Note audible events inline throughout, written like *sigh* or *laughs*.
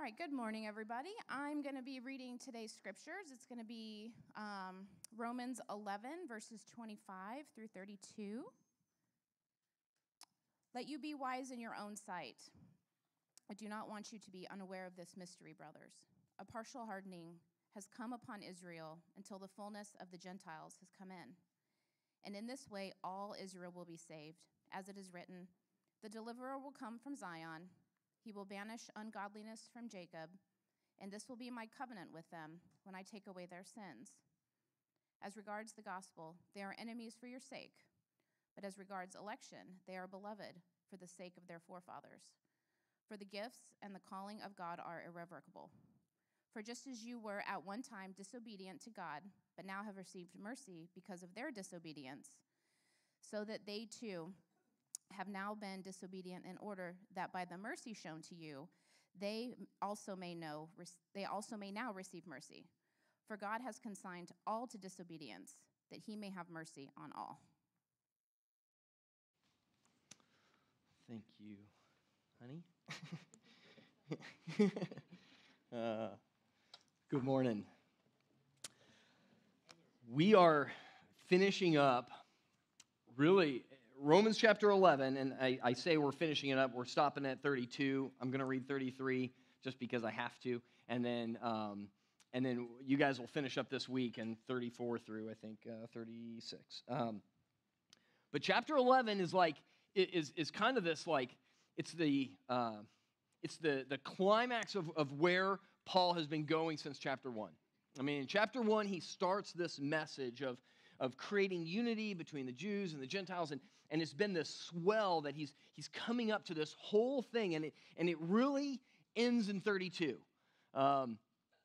All right, good morning, everybody. I'm going to be reading today's scriptures. It's going to be um, Romans 11, verses 25 through 32. Let you be wise in your own sight. I do not want you to be unaware of this mystery, brothers. A partial hardening has come upon Israel until the fullness of the Gentiles has come in. And in this way, all Israel will be saved. As it is written, the deliverer will come from Zion he will banish ungodliness from Jacob, and this will be my covenant with them when I take away their sins. As regards the gospel, they are enemies for your sake, but as regards election, they are beloved for the sake of their forefathers. For the gifts and the calling of God are irrevocable. For just as you were at one time disobedient to God, but now have received mercy because of their disobedience, so that they too have now been disobedient in order that by the mercy shown to you they also may know they also may now receive mercy. For god has consigned all to disobedience that he may have mercy on all. Thank you. Honey? *laughs* Uh, good morning. We are finishing up really Romans chapter 11, and I, I, say we're finishing it up. We're stopping at 32. I'm going to read 33 just because I have to, and then um, and then you guys will finish up this week and 34 through I think uh, 36. Um, but chapter 11 is like is is kind of this like it's the uh, it's the the climax of of where Paul has been going since chapter one. I mean, in chapter one, he starts this message of of creating unity between the Jews and the Gentiles. And, and it's been this swell that he's, he's coming up to this whole thing. And it, and it really ends in 32. Um,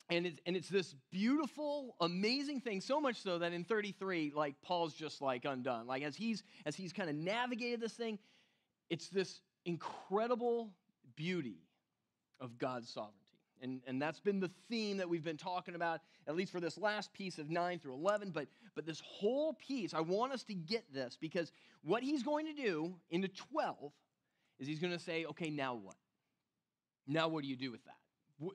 and it's, and it's this beautiful, amazing thing, so much so that in 33, like Paul's just like undone. Like as he's as he's kind of navigated this thing, it's this incredible beauty of God's sovereignty. And, and that's been the theme that we've been talking about, at least for this last piece of 9 through 11. But, but this whole piece, I want us to get this because what he's going to do into 12 is he's going to say, okay, now what? Now what do you do with that?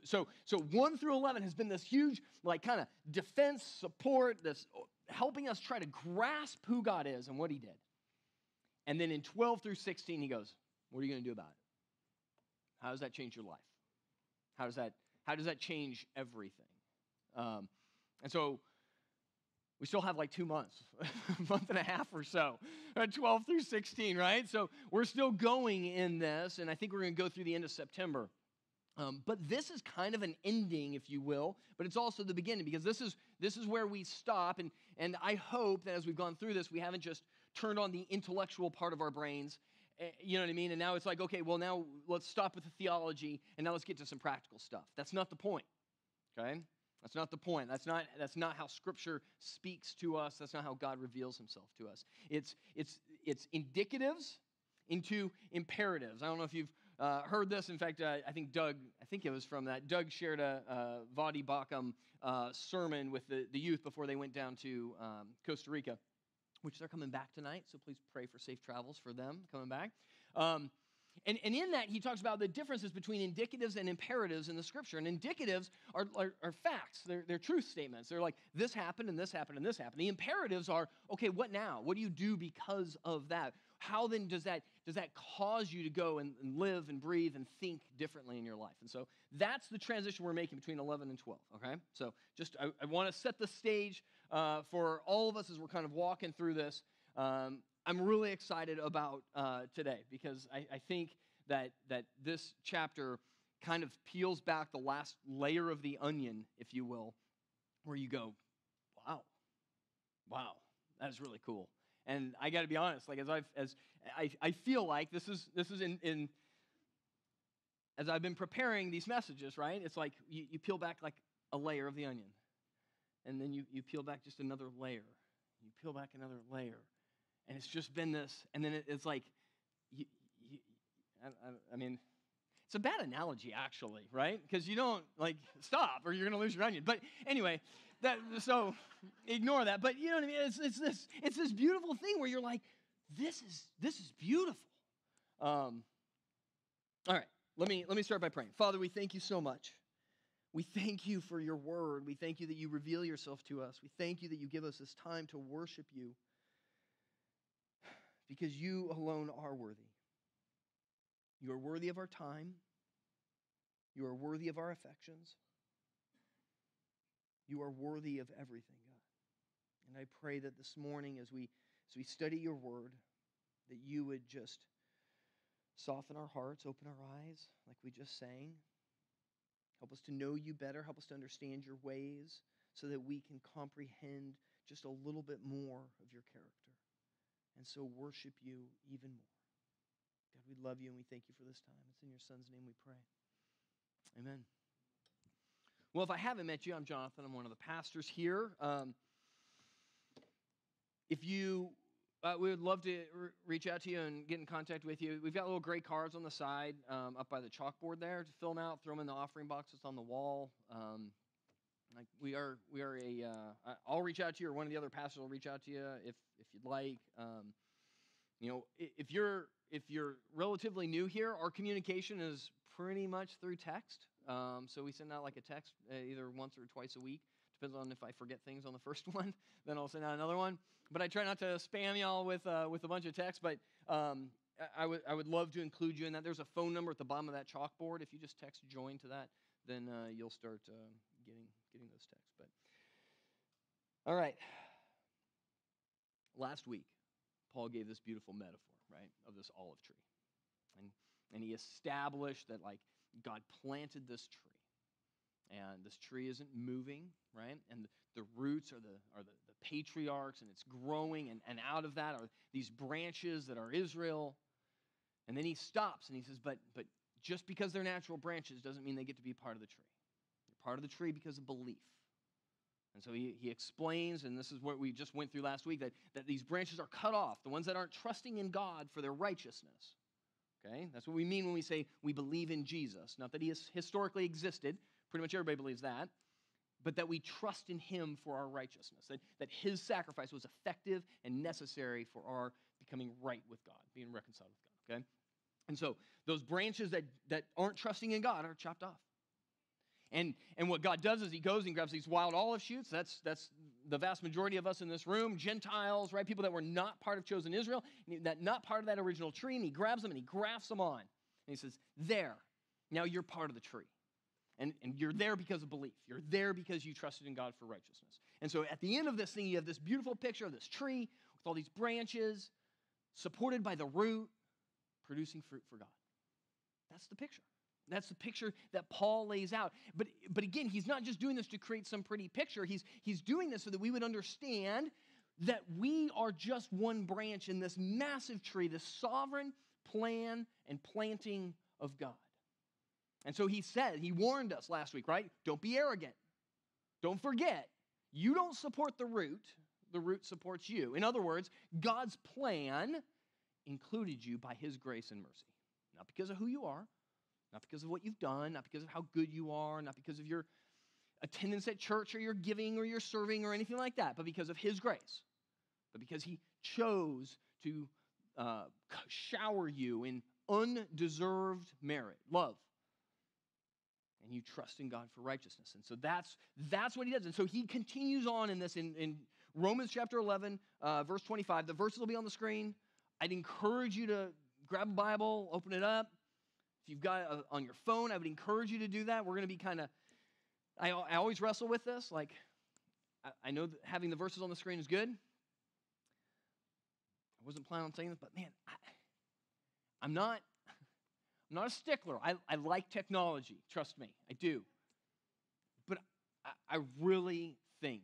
So, so 1 through 11 has been this huge, like, kind of defense, support, this oh, helping us try to grasp who God is and what he did. And then in 12 through 16, he goes, What are you going to do about it? How does that change your life? How does that, how does that change everything? Um, and so we still have like two months, a *laughs* month and a half or so, uh, 12 through 16, right? So we're still going in this, and I think we're going to go through the end of September. Um, but this is kind of an ending, if you will, but it's also the beginning because this is this is where we stop, and and I hope that as we've gone through this, we haven't just turned on the intellectual part of our brains you know what I mean? And now it's like, okay, well, now let's stop with the theology and now let's get to some practical stuff. That's not the point, okay? That's not the point. That's not, that's not how Scripture speaks to us. That's not how God reveals himself to us. It's, it's, it's indicatives into imperatives. I don't know if you've uh, heard this. In fact, uh, I think Doug, I think it was from that, Doug shared a, a Voddie Baucham uh, sermon with the, the youth before they went down to um, Costa Rica which they're coming back tonight, so please pray for safe travels for them coming back. Um, and, and in that, he talks about the differences between indicatives and imperatives in the scripture. And indicatives are, are, are, facts, they're, they're truth statements. They're like, this happened and this happened and this happened. The imperatives are, okay, what now? What do you do because of that? How then does that, does that cause you to go and, and live and breathe and think differently in your life? And so that's the transition we're making between 11 and 12, okay? So just, I, I want to set the stage uh, for all of us as we're kind of walking through this. Um, I'm really excited about uh, today because I, I, think that, that this chapter kind of peels back the last layer of the onion, if you will, where you go, wow, wow, that is really cool. And I got to be honest, like as I've as I, I feel like this is this is in, in as I've been preparing these messages, right? It's like you, you peel back like a layer of the onion and then you, you peel back just another layer. You peel back another layer. And it's just been this, and then it, it's like, you, you, I, I, I mean, it's a bad analogy, actually, right? Because you don't like stop or you're to lose your onion. But anyway, that so ignore that. But you know what I mean? It's, it's this it's this beautiful thing where you're like, this is this is beautiful. Um, all right, let me let me start by praying. Father, we thank you so much. We thank you for your word. We thank you that you reveal yourself to us. We thank you that you give us this time to worship you because you alone are worthy. You are worthy of our time. You are worthy of our affections. You are worthy of everything, God. And I pray that this morning, as we, as we study your word, that you would just soften our hearts, open our eyes, like we just sang. Help us to know you better. Help us to understand your ways so that we can comprehend just a little bit more of your character. And so worship you even more. God, we love you and we thank you for this time. It's in your son's name we pray. Amen. Well, if I haven't met you, I'm Jonathan. I'm one of the pastors here. Um, if you, uh, we would love to re- reach out to you and get in contact with you. We've got little gray cards on the side um, up by the chalkboard there to fill them out, throw them in the offering box that's on the wall. Um, like we are, we are a. Uh, I'll reach out to you, or one of the other pastors will reach out to you if if you'd like. Um, you know, if you're if you're relatively new here, our communication is pretty much through text. Um, so we send out like a text uh, either once or twice a week. Depends on if I forget things on the *laughs* first one, then I'll send out another one. But I try not to spam y'all with uh, with a bunch of text. But um, I would I would love to include you in that. There's a phone number at the bottom of that chalkboard. If you just text join to that, then uh, you'll start uh, getting getting those texts. But all right, last week Paul gave this beautiful metaphor, right, of this olive tree, and and he established that like God planted this tree. And this tree isn't moving, right? And the, roots are the, are the, the patriarchs, and it's growing. And, and out of that are these branches that are Israel. And then he stops and he says, but, but just because they're natural branches doesn't mean they get to be part of the tree. They're part of the tree because of belief. And so he, he explains, and this is what we just went through last week, that, that these branches are cut off, the ones that aren't trusting in God for their righteousness. Okay? That's what we mean when we say we believe in Jesus. Not that he has historically existed, pretty much everybody believes that, but that we trust in him for our righteousness, that, that his sacrifice was effective and necessary for our becoming right with God, being reconciled with God. Okay? And so those branches that, that aren't trusting in God are chopped off. And, and what God does is he goes and grabs these wild olive shoots. That's, that's the vast majority of us in this room, Gentiles, right? People that were not part of chosen Israel, that not part of that original tree. And he grabs them and he grafts them on. And he says, There, now you're part of the tree. And, and you're there because of belief. You're there because you trusted in God for righteousness. And so at the end of this thing, you have this beautiful picture of this tree with all these branches, supported by the root, producing fruit for God. That's the picture. That's the picture that Paul lays out. But, but again, he's not just doing this to create some pretty picture. He's, he's doing this so that we would understand that we are just one branch in this massive tree, this sovereign plan and planting of God. And so he said, he warned us last week, right? Don't be arrogant. Don't forget, you don't support the root, the root supports you. In other words, God's plan included you by his grace and mercy. Not because of who you are, not because of what you've done, not because of how good you are, not because of your attendance at church or your giving or your serving or anything like that, but because of His grace. But because He chose to uh, shower you in undeserved merit, love. And you trust in God for righteousness. And so that's, that's what He does. And so He continues on in this in, in Romans chapter 11, uh, verse 25. The verses will be on the screen. I'd encourage you to grab a Bible, open it up, if you've got it on your phone, I would encourage you to do that. We're going to be kind of, I, I always wrestle with this. Like, I, I know that having the verses on the screen is good. I wasn't planning on saying this, but man, I, am not, I'm not a stickler. I, I like technology. Trust me, I do. But I, I really think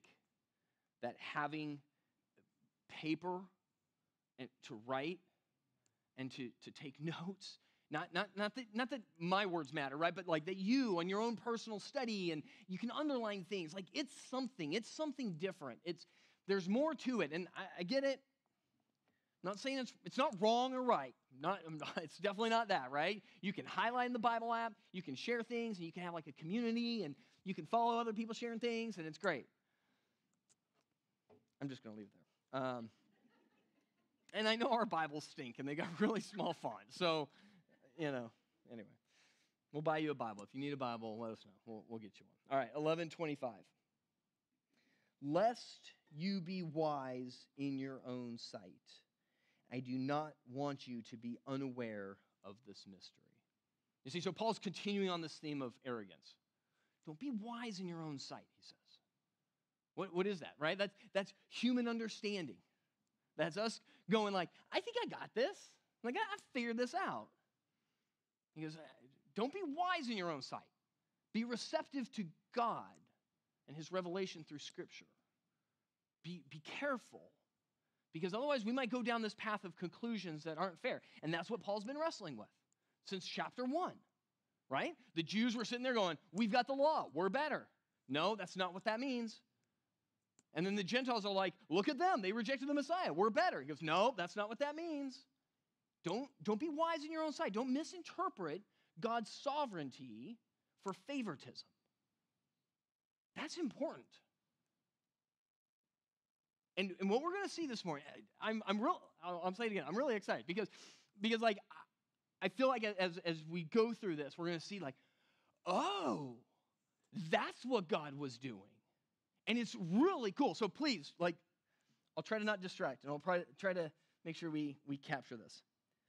that having paper and to write and to, to take *laughs* notes not, not, not, that, not that my words matter, right? But like that you on your own personal study and you can underline things. Like it's something. It's something different. It's there's more to it. And I, I get it. I'm not saying it's it's not wrong or right. Not, not, *laughs* it's definitely not that, right? You can highlight in the Bible app, you can share things, and you can have like a community, and you can follow other people sharing things, and it's great. I'm just gonna leave it there. Um, and I know our Bibles stink, and they got *laughs* really small font. So you know, anyway. We'll buy you a Bible. If you need a Bible, let us know. We'll, we'll get you one. All right, 1125. Lest you be wise in your own sight, I do not want you to be unaware of this mystery. You see, so Paul's continuing on this theme of arrogance. Don't be wise in your own sight, he says. What, what is that, right? That's, that's human understanding. That's us going like, I think I got this. Like, I, I figured this out. He goes, eh, don't be wise in your own sight. Be receptive to God and his revelation through Scripture. Be, be careful because otherwise we might go down this path of conclusions that aren't fair. And that's what Paul's been wrestling with since chapter one, right? The Jews were sitting there going, We've got the law, we're better. No, that's not what that means. And then the Gentiles are like, Look at them, they rejected the Messiah, we're better. He goes, No, that's not what that means. Don't, don't be wise in your own sight. Don't misinterpret God's sovereignty for favoritism. That's important. And, and what we're going to see this morning, I'm, I'm real, I'm saying it again, I'm really excited because, because like, I feel like as, as we go through this, we're going to see like, oh, that's what God was doing. And it's really cool. So please, like, I'll try to not distract and I'll try, try to make sure we, we capture this.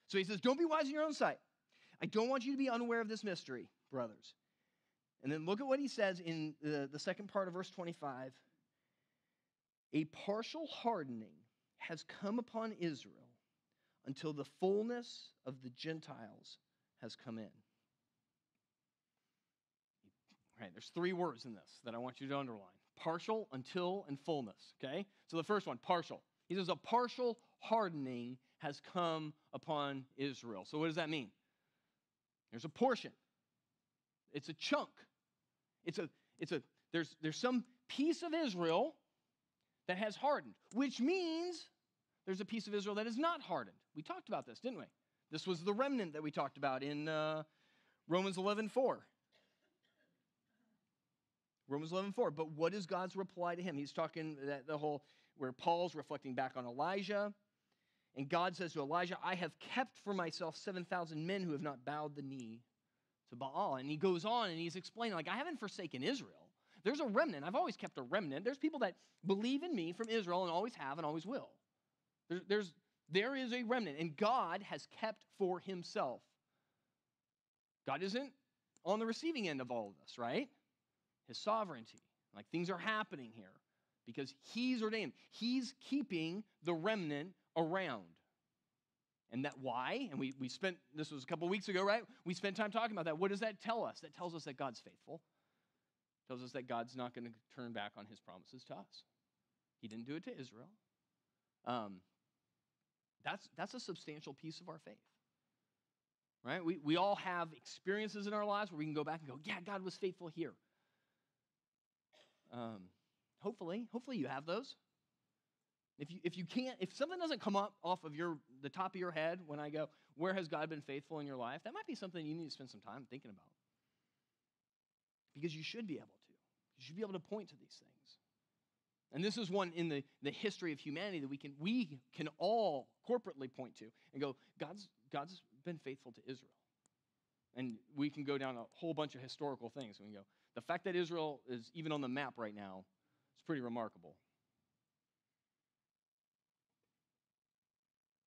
So he says, don't be wise in your own sight. I don't want you to be unaware of this mystery, brothers. And then look at what he says in the, the second part of verse 25. A partial hardening has come upon Israel until the fullness of the Gentiles has come in. All right, there's three words in this that I want you to underline partial, until, and fullness. Okay? So the first one, partial. He says, a partial hardening has come upon Israel. So what does that mean? There's a portion. It's a chunk. It's a, it's a, there's, there's some piece of Israel that has hardened, which means there's a piece of Israel that is not hardened. We talked about this, didn't we? This was the remnant that we talked about in uh, Romans 11 4. Romans 11 4. But what is God's reply to him? He's talking that the whole, where Paul's reflecting back on Elijah. And God says to Elijah, I have kept for myself 7,000 men who have not bowed the knee to Baal. And he goes on and he's explaining, like, I haven't forsaken Israel. There's a remnant. I've always kept a remnant. There's people that believe in me from Israel and always have and always will. There, there's, there is a remnant, and God has kept for himself. God isn't on the receiving end of all of this, right? His sovereignty. Like things are happening here because he's ordained. He's keeping the remnant around. And that why? And we, we spent, this was a couple weeks ago, right? We spent time talking about that. What does that tell us? That tells us that God's faithful. It tells us that God's not going to turn back on his promises to us. He didn't do it to Israel. Um, that's, that's a substantial piece of our faith. Right? We, we all have experiences in our lives where we can go back and go, yeah, God was faithful here. Um, hopefully, hopefully you have those. If you, if you can't, if something doesn't come up off of your the top of your head when I go, where has God been faithful in your life? That might be something you need to spend some time thinking about. Because you should be able to. You should be able to point to these things. And this is one in the, the history of humanity that we can we can all corporately point to and go, God's God's been faithful to Israel. And we can go down a whole bunch of historical things. And we go, the fact that Israel is even on the map right now is pretty remarkable.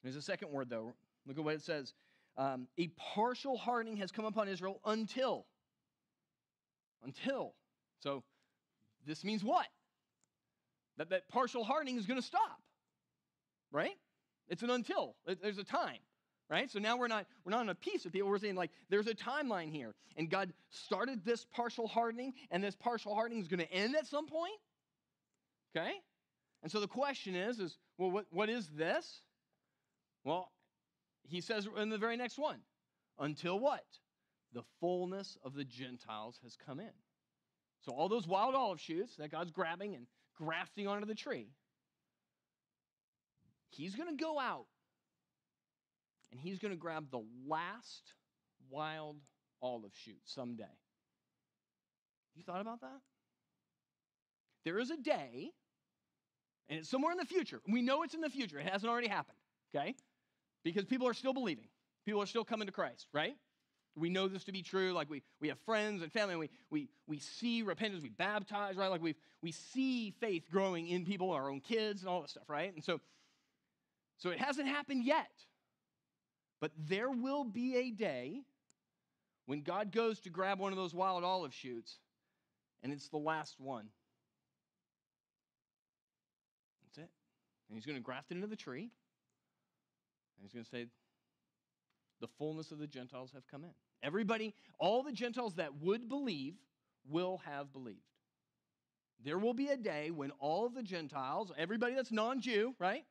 There's a second word, though. Look at what it says. Um, a partial hardening has come upon Israel until. Until. So this means what? That that partial hardening is going to stop. Right? It's an until. There's a time. Right? So now we're not we're not on a piece of people. We're saying like there's a timeline here. And God started this partial hardening, and this partial hardening is going to end at some point. Okay? And so the question is, is well, what, what is this? Well, he says in the very next one, until what? The fullness of the Gentiles has come in. So all those wild olive shoots that God's grabbing and grafting onto the tree, he's going to go out and he's going to grab the last wild olive shoot someday. You thought about that? There is a day, and it's somewhere in the future. We know it's in the future. It hasn't already happened, okay? Because people are still believing. People are still coming to Christ, right? We know this to be true. Like we, we have friends and family, and we, we, we see repentance, we baptize, right? Like we we see faith growing in people, our own kids, and all that stuff, right? And so, so it hasn't happened yet. But there will be a day when God goes to grab one of those wild olive shoots, and it's the last one. That's it. And he's going to graft it into the tree, and he's going to say, the fullness of the Gentiles have come in. Everybody, all the Gentiles that would believe will have believed. There will be a day when all the Gentiles, everybody that's non Jew, right,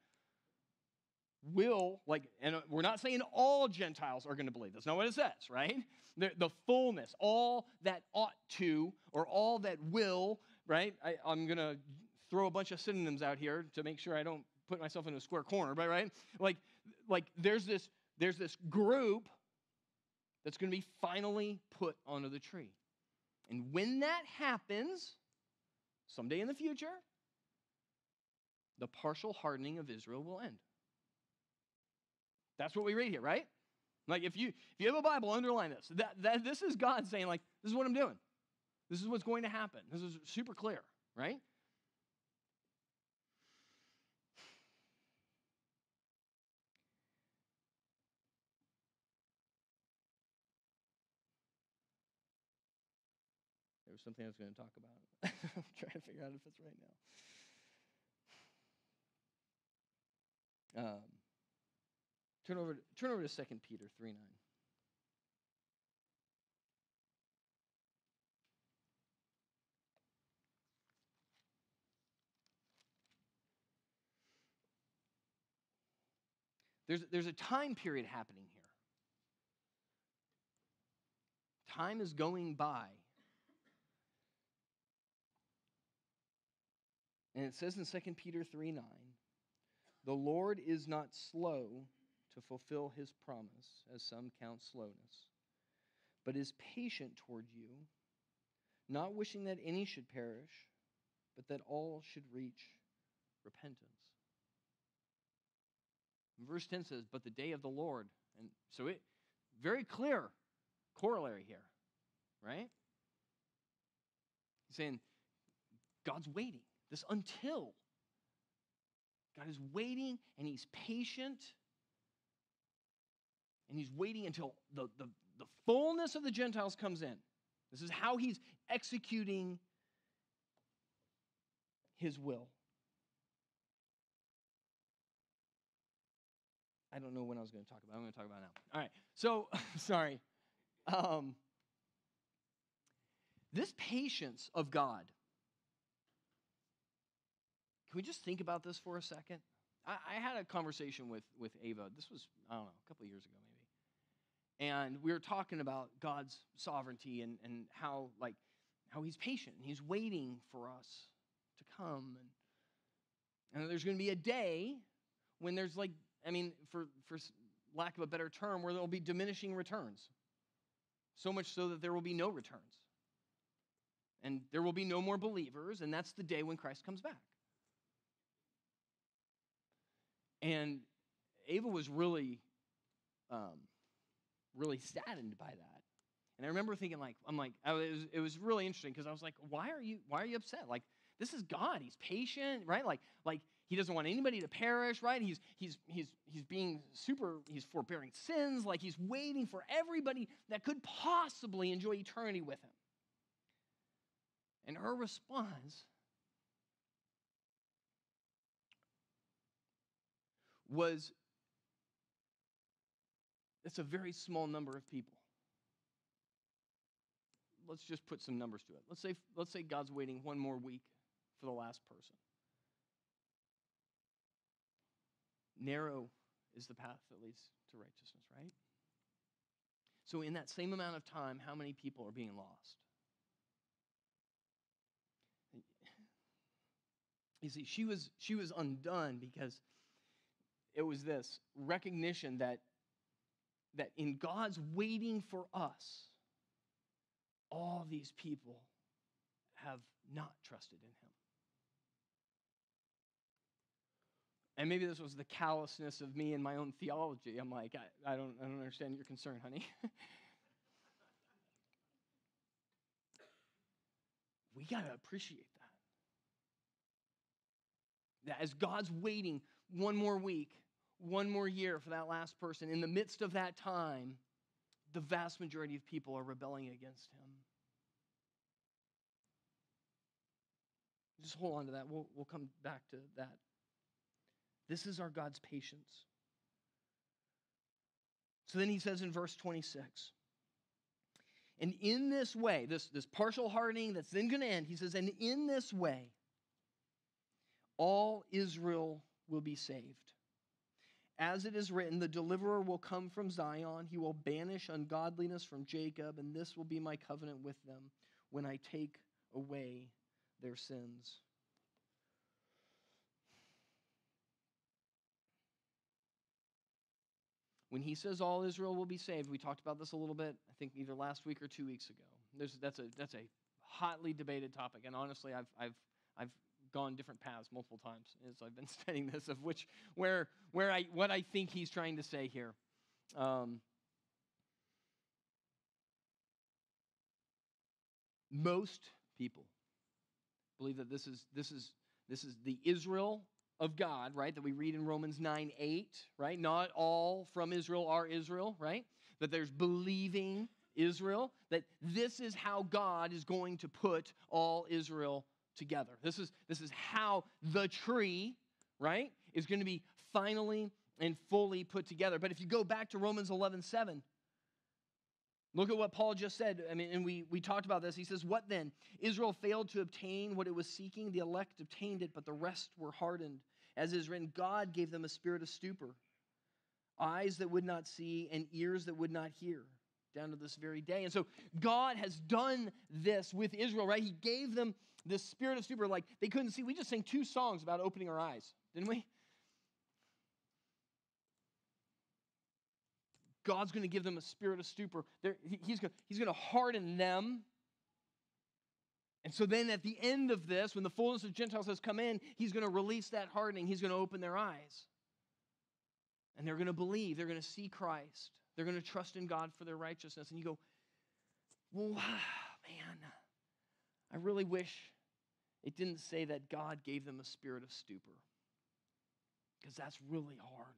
will, like, and uh, we're not saying all Gentiles are going to believe. That's not what it says, right? The, the fullness, all that ought to, or all that will, right? I, I'm going to throw a bunch of synonyms out here to make sure I don't put myself in a square corner, but right? Like, like there's this there's this group that's going to be finally put onto the tree. And when that happens, someday in the future, the partial hardening of Israel will end. That's what we read here, right? Like if you if you have a Bible, underline this. That, that this is God saying, like, this is what I'm doing. This is what's going to happen. This is super clear, right? Was something I was going to talk about. *laughs* I'm trying to figure out if it's right now. Um, turn over, to, turn over to 2 Peter 3 9. There's, there's a time period happening here. Time is going by And it says in 2 Peter 3 9, the Lord is not slow to fulfill his promise, as some count slowness, but is patient toward you, not wishing that any should perish, but that all should reach repentance. Verse 10 says, But the day of the Lord. And so it very clear corollary here, right? He's saying God's waiting. This until. God is waiting and he's patient. And he's waiting until the, the, the fullness of the Gentiles comes in. This is how he's executing his will. I don't know when I was going to talk about. I'm going to talk about now. All right. So, *laughs* sorry. Um, this patience of God can we just think about this for a second? I, I had a conversation with, with Ava. This was, I don't know, a couple of years ago maybe. And we were talking about God's sovereignty and, and how, like, how he's patient and he's waiting for us to come. And, and there's going to be a day when there's like, I mean, for, for lack of a better term, where there will be diminishing returns. So much so that there will be no returns. And there will be no more believers, and that's the day when Christ comes back. And Ava was really, um, really saddened by that. And I remember thinking, like, I'm like, was, it was really interesting because I was like, why are you, why are you upset? Like, this is God. He's patient, right? Like, like he doesn't want anybody to perish, right? He's he's he's he's being super. He's forbearing sins. Like he's waiting for everybody that could possibly enjoy eternity with him. And her response was it's a very small number of people. Let's just put some numbers to it. Let's say, let's say God's waiting one more week for the last person. Narrow is the path that leads to righteousness, right? So, in that same amount of time, how many people are being lost? You see, she was, she was undone because it was this recognition that, that in God's waiting for us, all these people have not trusted in him. And maybe this was the callousness of me and my own theology. I'm like, I, I don't, I don't understand your concern, honey. *laughs* we got to appreciate that. That as God's waiting one more week, one more year for that last person, in the midst of that time, the vast majority of people are rebelling against him. Just hold on to that. We'll, we'll come back to that. This is our God's patience. So then he says in verse 26 and in this way, this, this partial hardening that's then going to end, he says, and in this way, all Israel will be saved. As it is written, the deliverer will come from Zion. He will banish ungodliness from Jacob, and this will be my covenant with them when I take away their sins. When he says all Israel will be saved, we talked about this a little bit, I think either last week or two weeks ago. There's, that's, a, that's a hotly debated topic, and honestly, I've, I've, I've gone different paths multiple times as I've been *laughs* studying this of which, where, where I, what I think he's trying to say here. Um, most people believe that this is, this is, this is the Israel of God, right, that we read in Romans 9 8, right? Not all from Israel are Israel, right? That there's believing Israel, that this is how God is going to put all Israel together. This is, this is how the tree, right, is going to be finally and fully put together. But if you go back to Romans 11 7, Look at what Paul just said. I mean, and we, we talked about this. He says, What then? Israel failed to obtain what it was seeking. The elect obtained it, but the rest were hardened. As is written, God gave them a spirit of stupor, eyes that would not see, and ears that would not hear, down to this very day. And so God has done this with Israel, right? He gave them this spirit of stupor. Like they couldn't see. We just sang two songs about opening our eyes, didn't we? God's going to give them a spirit of stupor. They're, he's going he's to harden them. And so then at the end of this, when the fullness of Gentiles has come in, he's going to release that hardening. He's going to open their eyes. And they're going to believe. They're going to see Christ. They're going to trust in God for their righteousness. And you go, wow, man, I really wish it didn't say that God gave them a spirit of stupor. Because that's really hard.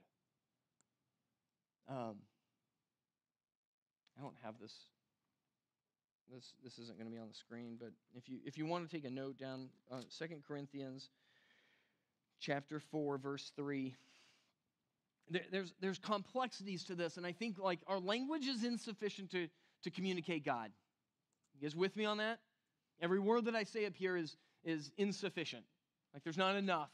Um, I don't have this. This, this isn't going to be on the screen, but if you, if you want to take a note down, uh, 2 Corinthians chapter 4, verse 3, there, there's, there's complexities to this, and I think like our language is insufficient to, to communicate God. You guys with me on that? Every word that I say up here is, is insufficient. Like there's not enough,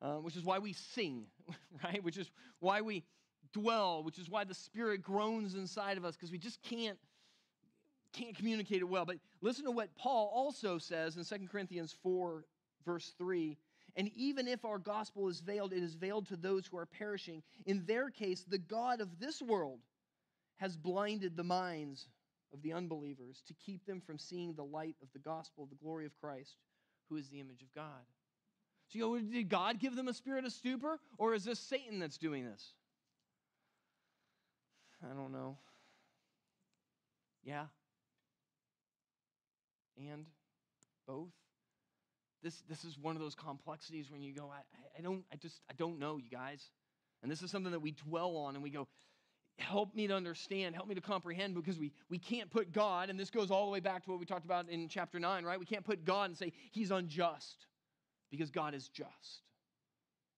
uh, which is why we sing, *laughs* right? Which is why we dwell, which is why the Spirit groans inside of us because we just can't can't communicate it well. But listen to what Paul also says in 2 Corinthians 4, verse 3. And even if our gospel is veiled, it is veiled to those who are perishing. In their case, the God of this world has blinded the minds of the unbelievers to keep them from seeing the light of the gospel of the glory of Christ, who is the image of God. So, you know, did God give them a spirit of stupor, or is this Satan that's doing this? I don't know. Yeah. And both. This, this is one of those complexities when you go, I, I don't, I just, I don't know, you guys. And this is something that we dwell on and we go, help me to understand, help me to comprehend, because we, we can't put God, and this goes all the way back to what we talked about in chapter 9, right? We can't put God and say he's unjust, because God is just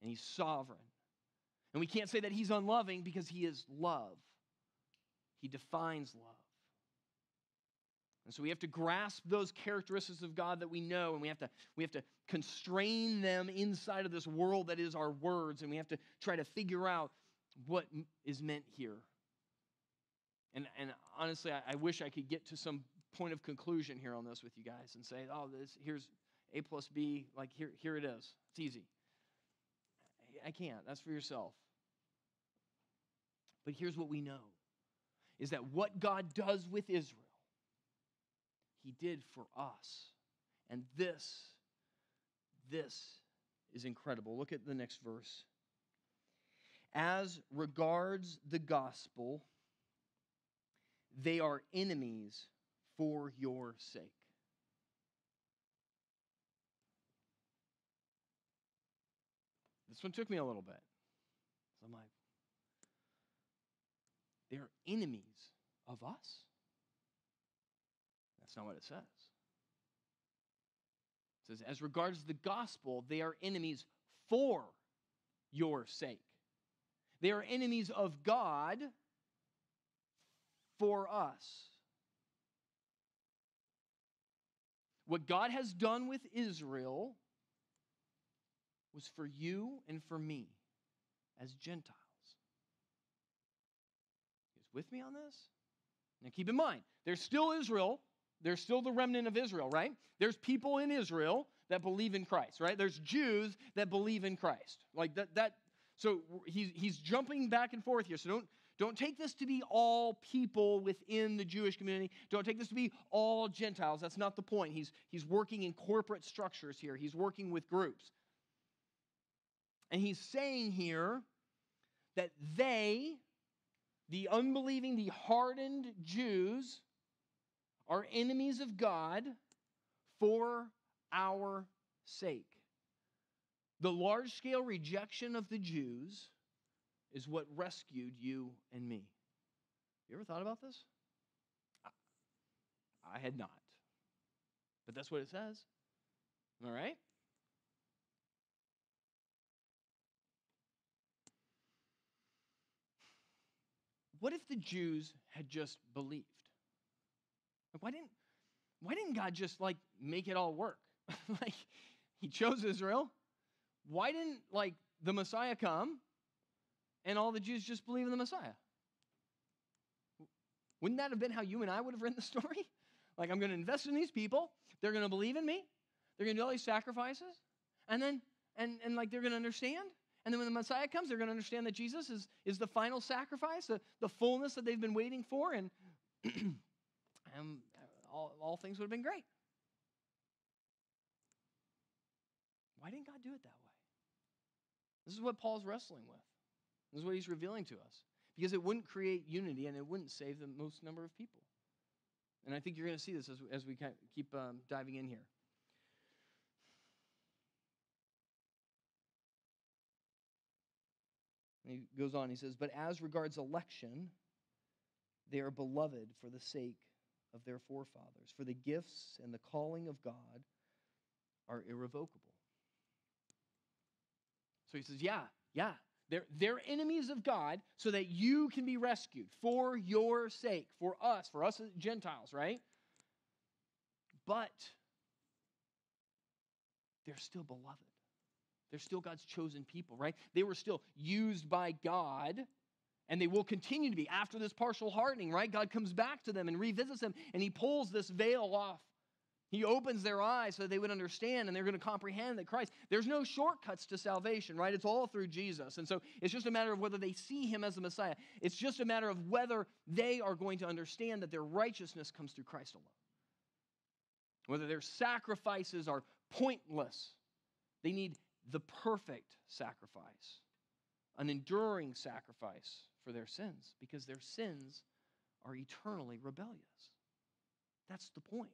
and he's sovereign. And we can't say that he's unloving because he is love. He defines love. And so we have to grasp those characteristics of God that we know, and we have to, we have to constrain them inside of this world that is our words, and we have to try to figure out what is meant here. And, and honestly, I, I wish I could get to some point of conclusion here on this with you guys and say, oh, this here's A plus B, like here, here it is. It's easy. I can't. That's for yourself. But here's what we know is that what God does with Israel, he did for us. And this, this is incredible. Look at the next verse. As regards the gospel, they are enemies for your sake. This one took me a little bit. So I'm like, they're enemies of us? That's not what it says. It says, as regards the gospel, they are enemies for your sake. They are enemies of God for us. What God has done with Israel was for you and for me as Gentiles. Is with me on this? Now keep in mind, there's still Israel. There's still the remnant of Israel, right? There's people in Israel that believe in Christ, right? There's Jews that believe in Christ. Like that that so he's he's jumping back and forth here. So don't don't take this to be all people within the Jewish community. Don't take this to be all Gentiles. That's not the point. He's he's working in corporate structures here. He's working with groups. And he's saying here that they, the unbelieving, the hardened Jews, are enemies of God for our sake. The large scale rejection of the Jews is what rescued you and me. You ever thought about this? I had not. But that's what it says. Am I right? What if the Jews had just believed? Why didn't, why didn't God just like make it all work? *laughs* like he chose Israel. Why didn't like the Messiah come and all the Jews just believe in the Messiah? Wouldn't that have been how you and I would have written the story? *laughs* Like I'm going to invest in these people. They're going to believe in me. They're going to do all these sacrifices. And then and and like they're going to understand and then when the Messiah comes, they're going to understand that Jesus is, is the final sacrifice, the, the fullness that they've been waiting for, and, *clears throat* and uh, all, all things would have been great. Why didn't God do it that way? This is what Paul's wrestling with. This is what he's revealing to us. Because it wouldn't create unity and it wouldn't save the most number of people. And I think you're going to see this as, as we keep um, diving in here. he goes on, he says, But as regards election, they are beloved for the sake of their forefathers, for the gifts and the calling of God are irrevocable. So he says, Yeah, yeah, they're, they're enemies of God so that you can be rescued for your sake, for us, for us as Gentiles, right? But they're still beloved. They're still God's chosen people, right? They were still used by God, and they will continue to be after this partial hardening, right? God comes back to them and revisits them, and He pulls this veil off. He opens their eyes so that they would understand and they're going to comprehend that Christ, there's no shortcuts to salvation, right? It's all through Jesus. And so it's just a matter of whether they see him as the Messiah. It's just a matter of whether they are going to understand that their righteousness comes through Christ alone. Whether their sacrifices are pointless. They need the perfect sacrifice, an enduring sacrifice for their sins, because their sins are eternally rebellious. That's the point.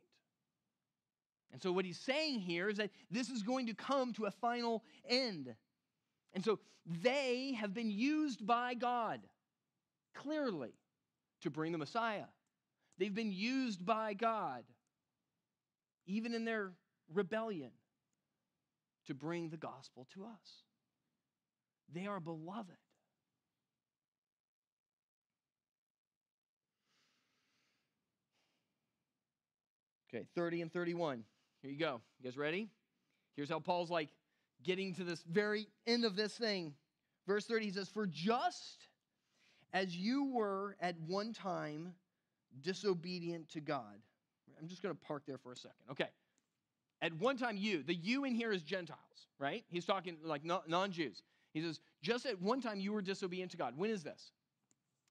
And so, what he's saying here is that this is going to come to a final end. And so, they have been used by God clearly to bring the Messiah. They've been used by God, even in their rebellion to bring the gospel to us. They are beloved. Okay, 30 and 31. Here you go. You guys ready? Here's how Paul's like getting to this very end of this thing. Verse 30 he says, For just as you were at one time disobedient to God. I'm just going to park there for a second. Okay. At one time, you, the you in here is Gentiles, right? He's talking like non Jews. He says, just at one time you were disobedient to God. When is this?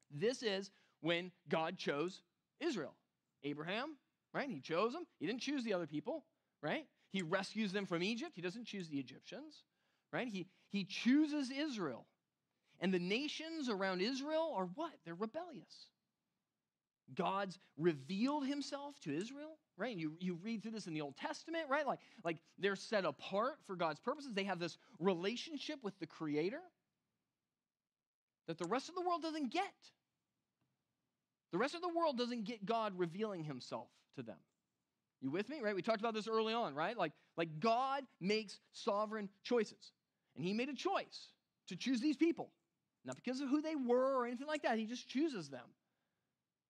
This is when God chose Israel. Abraham, right? He chose them. He didn't choose the other people, right? He rescues them from Egypt. He doesn't choose the Egyptians, right? He, he chooses Israel. And the nations around Israel are what? They're rebellious. God's revealed himself to Israel, right? You, you read through this in the Old Testament, right? Like, like they're set apart for God's purposes. They have this relationship with the Creator that the rest of the world doesn't get. The rest of the world doesn't get God revealing himself to them. You with me? Right? We talked about this early on, right? Like, like God makes sovereign choices. And he made a choice to choose these people. Not because of who they were or anything like that. He just chooses them.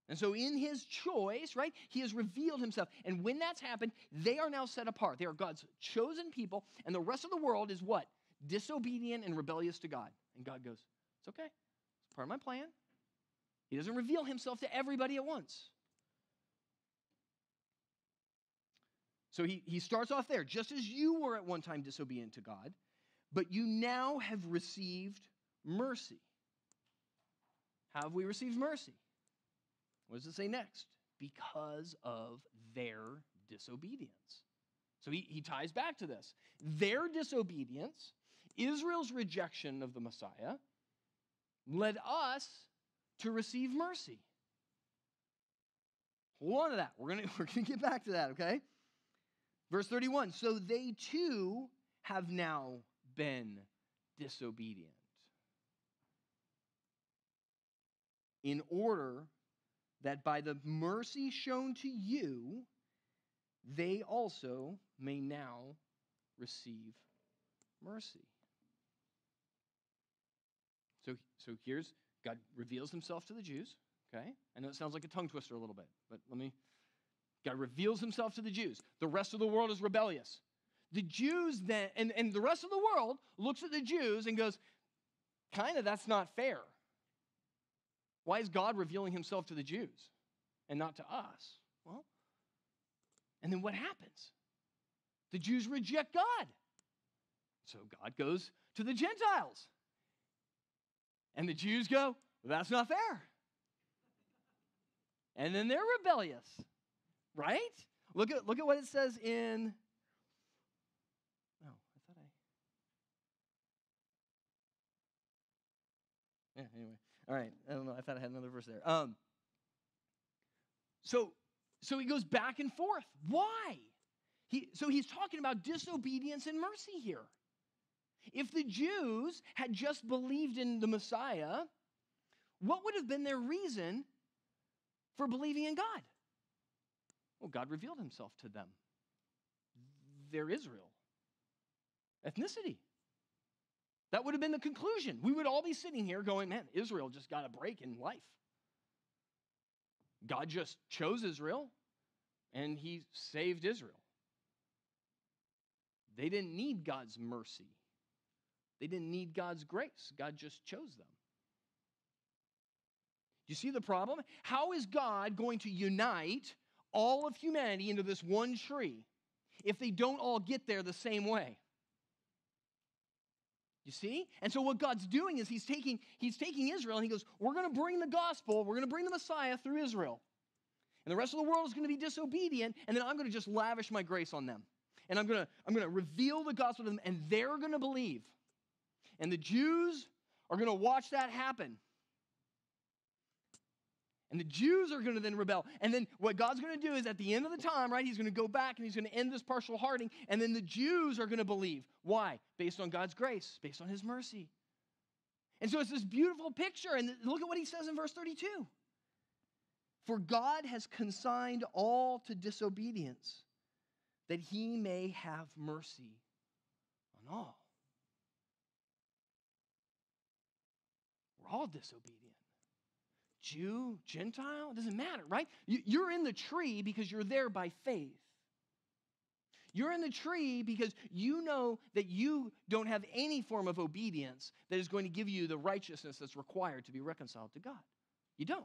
And so, in his choice, right, he has revealed himself. And when that's happened, they are now set apart. They are God's chosen people, and the rest of the world is what? Disobedient and rebellious to God. And God goes, It's okay. It's part of my plan. He doesn't reveal himself to everybody at once. So he, he starts off there, just as you were at one time disobedient to God, but you now have received mercy. How have we received mercy? What does it say next? Because of their disobedience. So he, he ties back to this. Their disobedience, Israel's rejection of the Messiah, led us to receive mercy. Hold on to that. We're going *laughs* we're gonna get back to that, okay? Verse 31 So they too have now been disobedient. In order that by the mercy shown to you, they also may now receive mercy. So, so here's God reveals himself to the Jews, okay? I know it sounds like a tongue twister a little bit, but let me. God reveals himself to the Jews. The rest of the world is rebellious. The Jews then, and, and the rest of the world looks at the Jews and goes, kind of, that's not fair. Why is God revealing himself to the Jews and not to us? Well, and then what happens? The Jews reject God. So God goes to the Gentiles. And the Jews go, well, that's not fair. And then they're rebellious, right? Look at, look at what it says in. Oh, I thought I. Yeah, anyway. All right. I don't know. I thought I had another verse there. Um, so, so he goes back and forth. Why? He, so he's talking about disobedience and mercy here. If the Jews had just believed in the Messiah, what would have been their reason for believing in God? Well, God revealed himself to them. They're Israel, ethnicity. That would have been the conclusion. We would all be sitting here going, man, Israel just got a break in life. God just chose Israel and he saved Israel. They didn't need God's mercy. They didn't need God's grace. God just chose them. You see the problem? How is God going to unite all of humanity into this one tree if they don't all get there the same way? You see? And so what God's doing is he's taking he's taking Israel and he goes, "We're going to bring the gospel, we're going to bring the Messiah through Israel." And the rest of the world is going to be disobedient, and then I'm going to just lavish my grace on them. And I'm going to I'm going to reveal the gospel to them and they're going to believe. And the Jews are going to watch that happen. And the Jews are going to then rebel. And then what God's going to do is at the end of the time, right, he's going to go back and he's going to end this partial hardening. And then the Jews are going to believe. Why? Based on God's grace, based on his mercy. And so it's this beautiful picture. And look at what he says in verse 32 For God has consigned all to disobedience, that he may have mercy on all. We're all disobedient. Jew, Gentile, it doesn't matter, right? You're in the tree because you're there by faith. You're in the tree because you know that you don't have any form of obedience that is going to give you the righteousness that's required to be reconciled to God. You don't.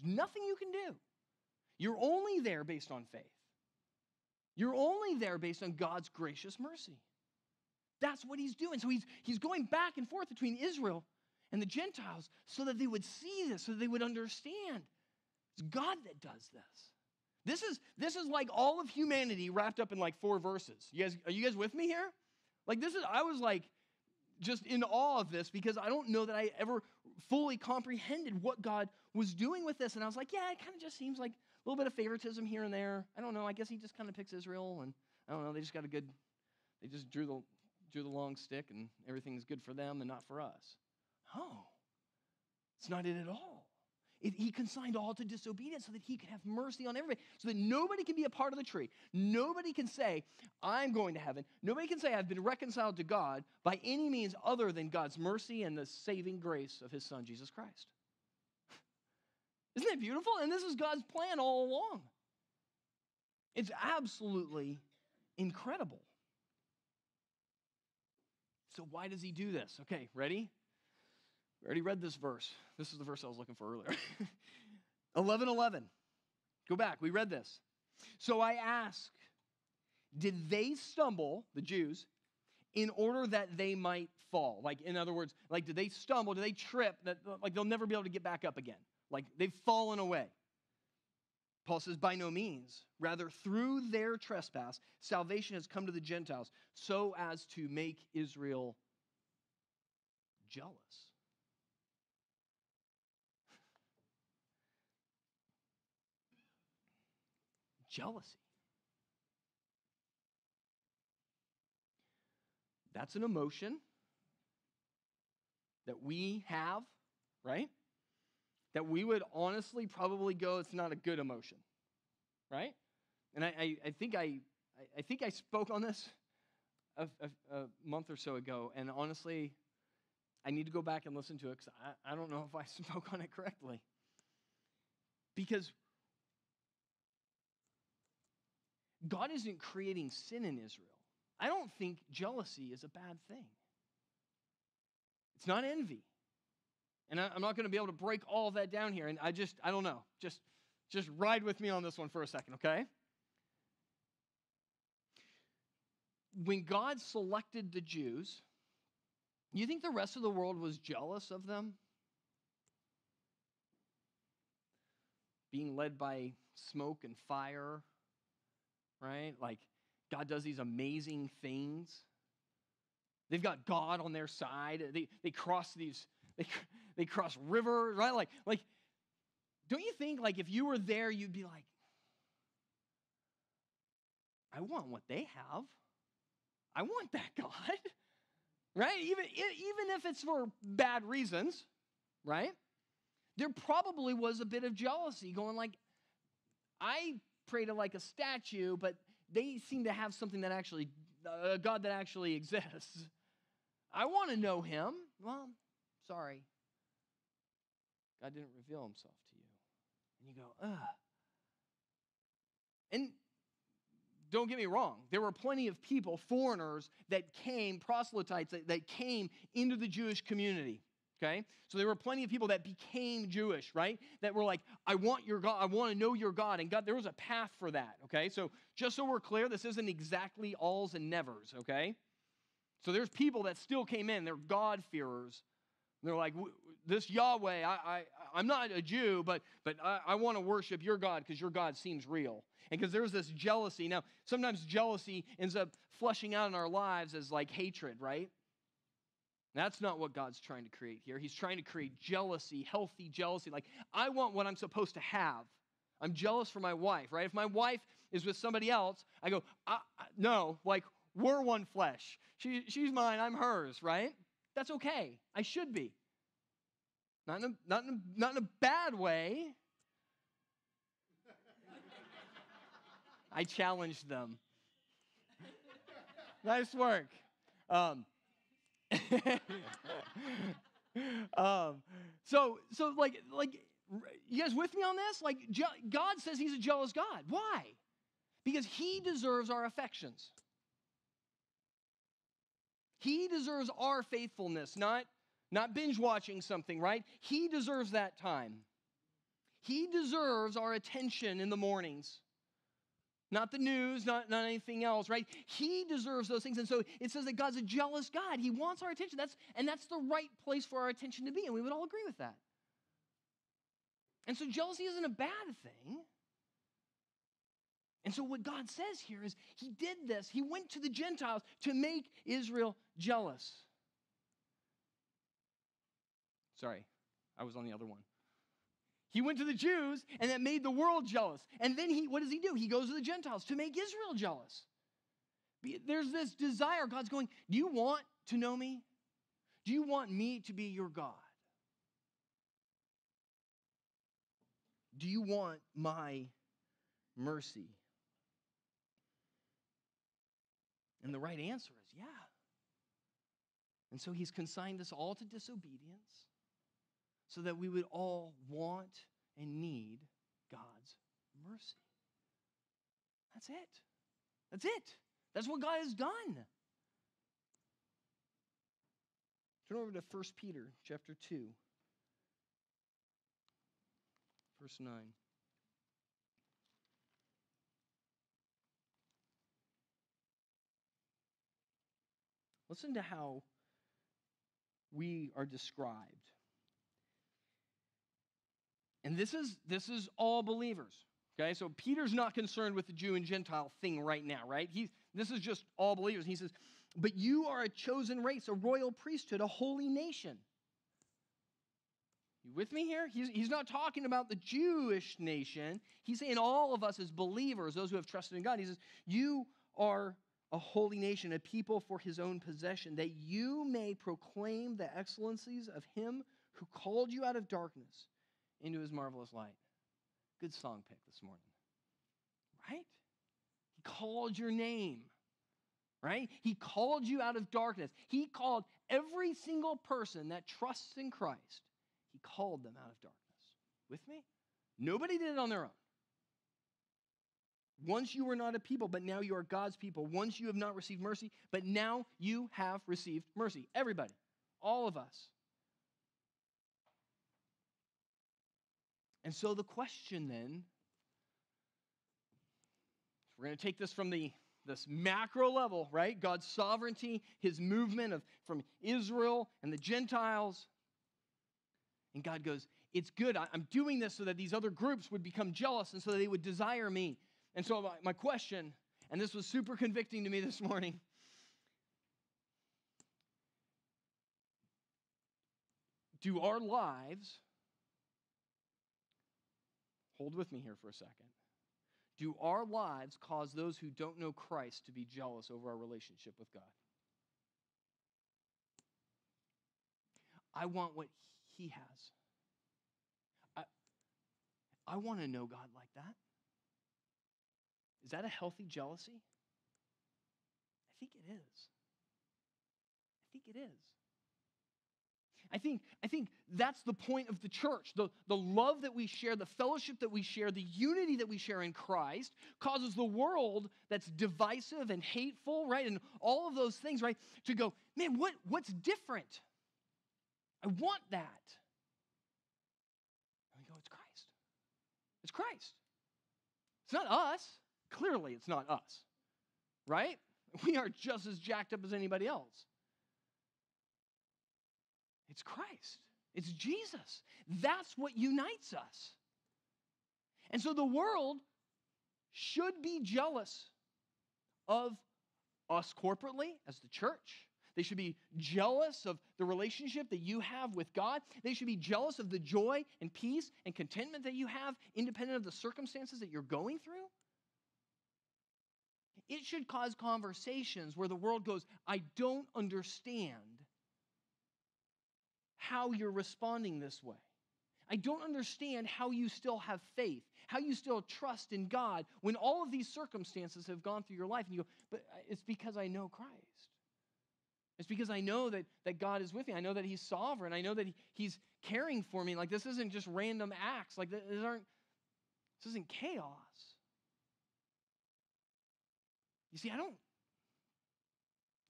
There's nothing you can do. You're only there based on faith. You're only there based on God's gracious mercy. That's what he's doing. So he's, he's going back and forth between Israel and the Gentiles so that they would see this, so they would understand. It's God that does this. This is, this is like all of humanity wrapped up in like four verses. You guys, are you guys with me here? Like this is, I was like, just in awe of this because I don't know that I ever fully comprehended what God was doing with this. And I was like, yeah, it kind of just seems like a little bit of favoritism here and there. I don't know. I guess he just kind of picks Israel, and I don't know. They just got a good, they just drew the drew the long stick, and everything's good for them and not for us. Oh, it's not it at all. It, he consigned all to disobedience so that he could have mercy on everybody, so that nobody can be a part of the tree. Nobody can say, I'm going to heaven. Nobody can say, I've been reconciled to God by any means other than God's mercy and the saving grace of his son, Jesus Christ. *laughs* Isn't that beautiful? And this is God's plan all along. It's absolutely incredible. So, why does he do this? Okay, ready? We already read this verse. This is the verse I was looking for earlier. *laughs* 11 11. Go back. We read this. So I ask, did they stumble, the Jews, in order that they might fall? Like, in other words, like, did they stumble? Did they trip? That, like, they'll never be able to get back up again. Like, they've fallen away. Paul says, by no means. Rather, through their trespass, salvation has come to the Gentiles so as to make Israel jealous. Jealousy. That's an emotion that we have, right? That we would honestly probably go, it's not a good emotion, right? And I, I, I think I, I think I spoke on this a, a, a, month or so ago, and honestly, I need to go back and listen to it because I, I don't know if I *laughs* spoke on it correctly. Because God isn't creating sin in Israel. I don't think jealousy is a bad thing. It's not envy. And I, am not going to be able to break all that down here. And I just, I don't know. Just, just ride with me on this one for a second, okay? When God selected the Jews, you think the rest of the world was jealous of them? Being led by smoke and fire, right? Like God does these amazing things. They've got God on their side. They, they cross these, they, they cross rivers, right? Like, like, don't you think like if you were there, you'd be like, I want what they have. I want that *laughs* God. Right? Even, even if it's for bad reasons, right? There probably was a bit of jealousy going like, I pray to like a statue, but they seem to have something that actually, a God that actually exists. I want to know him. Well, sorry. God didn't reveal himself to you. And you go, ugh. And don't get me wrong, there were plenty of people, foreigners, that came, proselytes, that, that came into the Jewish community okay? So there were plenty of people that became Jewish, right? That were like, I want your God, I want to know your God. And God, there was a path for that, okay? So just so we're clear, this isn't exactly alls and nevers, okay? So there's people that still came in, they're God-fearers. They're like, this Yahweh, I, I, I'm not a Jew, but, but I, I want to worship your God because your God seems real. And because there's this jealousy. Now, sometimes jealousy ends up flushing out in our lives as like hatred, right? That's not what God's trying to create here. He's trying to create jealousy, healthy jealousy. Like, I want what I'm supposed to have. I'm jealous for my wife, right? If my wife is with somebody else, I go, I, I, no, like, we're one flesh. She, she's mine, I'm hers, right? That's okay. I should be. Not in a, not in a, not in a bad way. *laughs* I challenged them. *laughs* nice work. Um, *laughs* um, so, so like, like, you guys with me on this? Like, je- God says He's a jealous God. Why? Because He deserves our affections. He deserves our faithfulness, not, not binge watching something, right? He deserves that time. He deserves our attention in the mornings not the news, not, not anything else, right? He deserves those things. And so it says that God's a jealous God. He wants our attention. That's, and that's the right place for our attention to be. And we would all agree with that. And so jealousy isn't a bad thing. And so what God says here is He did this. He went to the Gentiles to make Israel jealous. Sorry, I was on the other one. He went to the Jews, and that made the world jealous. And then he, what does he do? He goes to the Gentiles to make Israel jealous. There's this desire. God's going, Do you want to know me? Do you want me to be your God? Do you want my mercy? And the right answer is yeah. And so he's consigned us all to disobedience so that we would all want and need God's mercy. That's it. That's it. That's what God has done. Turn over to 1 Peter chapter 2. Verse 9. Listen to how we are described. And this is this is all believers. Okay? So Peter's not concerned with the Jew and Gentile thing right now, right? He's this is just all believers. He says, "But you are a chosen race, a royal priesthood, a holy nation." You with me here? He's, he's not talking about the Jewish nation. He's saying all of us as believers, those who have trusted in God. He says, You are a holy nation, a people for his own possession, that you may proclaim the excellencies of him who called you out of darkness into his marvelous light. Good song pick this morning. Right? He called your name. Right? He called you out of darkness. He called every single person that trusts in Christ he called them out of darkness. With me? Nobody did it on their own. Once you were not a people, but now you are God's people. Once you have not received mercy, but now you have received mercy. Everybody, all of us. And so the question then, we're going to take this from the this macro level, right? God's sovereignty, his movement of from Israel and the Gentiles and God goes, It's good. I'm doing this so that these other groups would become jealous and so that they would desire me. And so, my, my question, and this was super convicting to me this morning. Do our lives, hold with me here for a second, do our lives cause those who don't know Christ to be jealous over our relationship with God? I want what he has. I, I want to know God like that. Is that a healthy jealousy? I think it is. I think it is. I think, I think that's the point of the church. The, the love that we share, the fellowship that we share, the unity that we share in Christ causes the world that's divisive and hateful, right? And all of those things, right? To go, man, what, what's different? I want that. And we go, it's Christ. It's Christ. It's not us. Clearly, it's not us, right? We are just as jacked up as anybody else. It's Christ, it's Jesus. That's what unites us. And so the world should be jealous of us corporately as the church they should be jealous of the relationship that you have with God. They should be jealous of the joy and peace and contentment that you have, independent of the circumstances that you're going through. It should cause conversations where the world goes, I don't understand how you're responding this way. I don't understand how you still have faith, how you still trust in God when all of these circumstances have gone through your life. And you go, but uh, it's because I know Christ. It's because I know that, that God is with me. I know that He's sovereign. I know that he, He's caring for me. Like this isn't just random acts. Like this aren't this isn't chaos. You see, I don't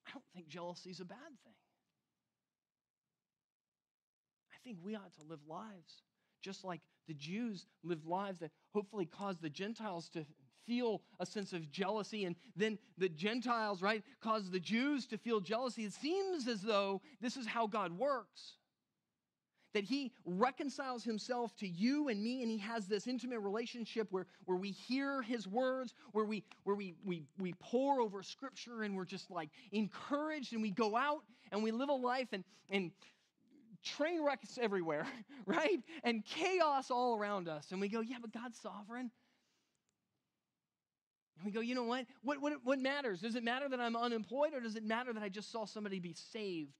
I don't think jealousy is a bad thing. I think we ought to live lives just like the Jews lived lives that hopefully caused the Gentiles to feel a sense of jealousy, and then the Gentiles, right, cause the Jews to feel jealousy. It seems as though this is how God works. That he reconciles himself to you and me, and he has this intimate relationship where, where we hear his words, where we where we, we we pore over scripture and we're just like encouraged, and we go out and we live a life and and train wrecks everywhere, *laughs* right? And chaos all around us. And we go, yeah, but God's sovereign. And we go, you know what? What, what? what matters? Does it matter that I'm unemployed or does it matter that I just saw somebody be saved?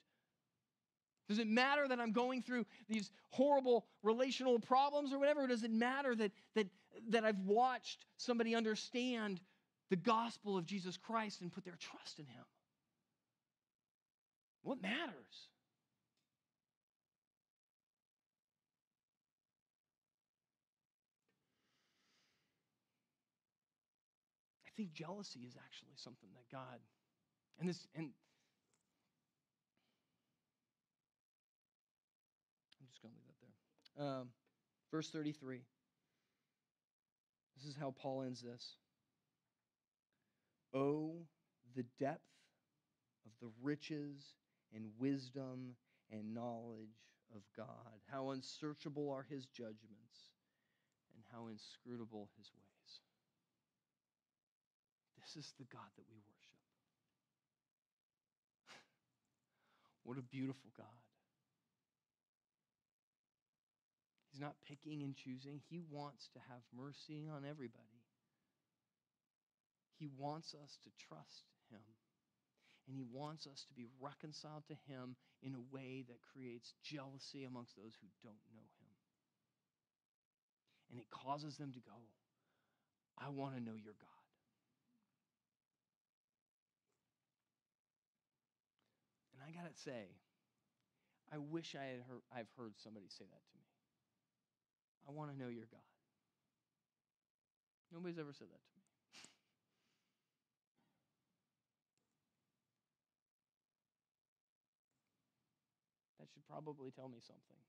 Does it matter that I'm going through these horrible relational problems or whatever? Or does it matter that, that, that I've watched somebody understand the gospel of Jesus Christ and put their trust in Him? What matters? Think jealousy is actually something that God, and this, and I'm just going to leave that there. Um, verse 33. This is how Paul ends this. Oh, the depth of the riches and wisdom and knowledge of God. How unsearchable are his judgments and how inscrutable his ways. This is the God that we worship. *laughs* what a beautiful God. He's not picking and choosing. He wants to have mercy on everybody. He wants us to trust Him. And He wants us to be reconciled to Him in a way that creates jealousy amongst those who don't know Him. And it causes them to go, I want to know your God. I got to say, I wish I had heard, I've heard somebody say that to me. I want to know your God. Nobody's ever said that to me. *laughs* That should probably tell me something.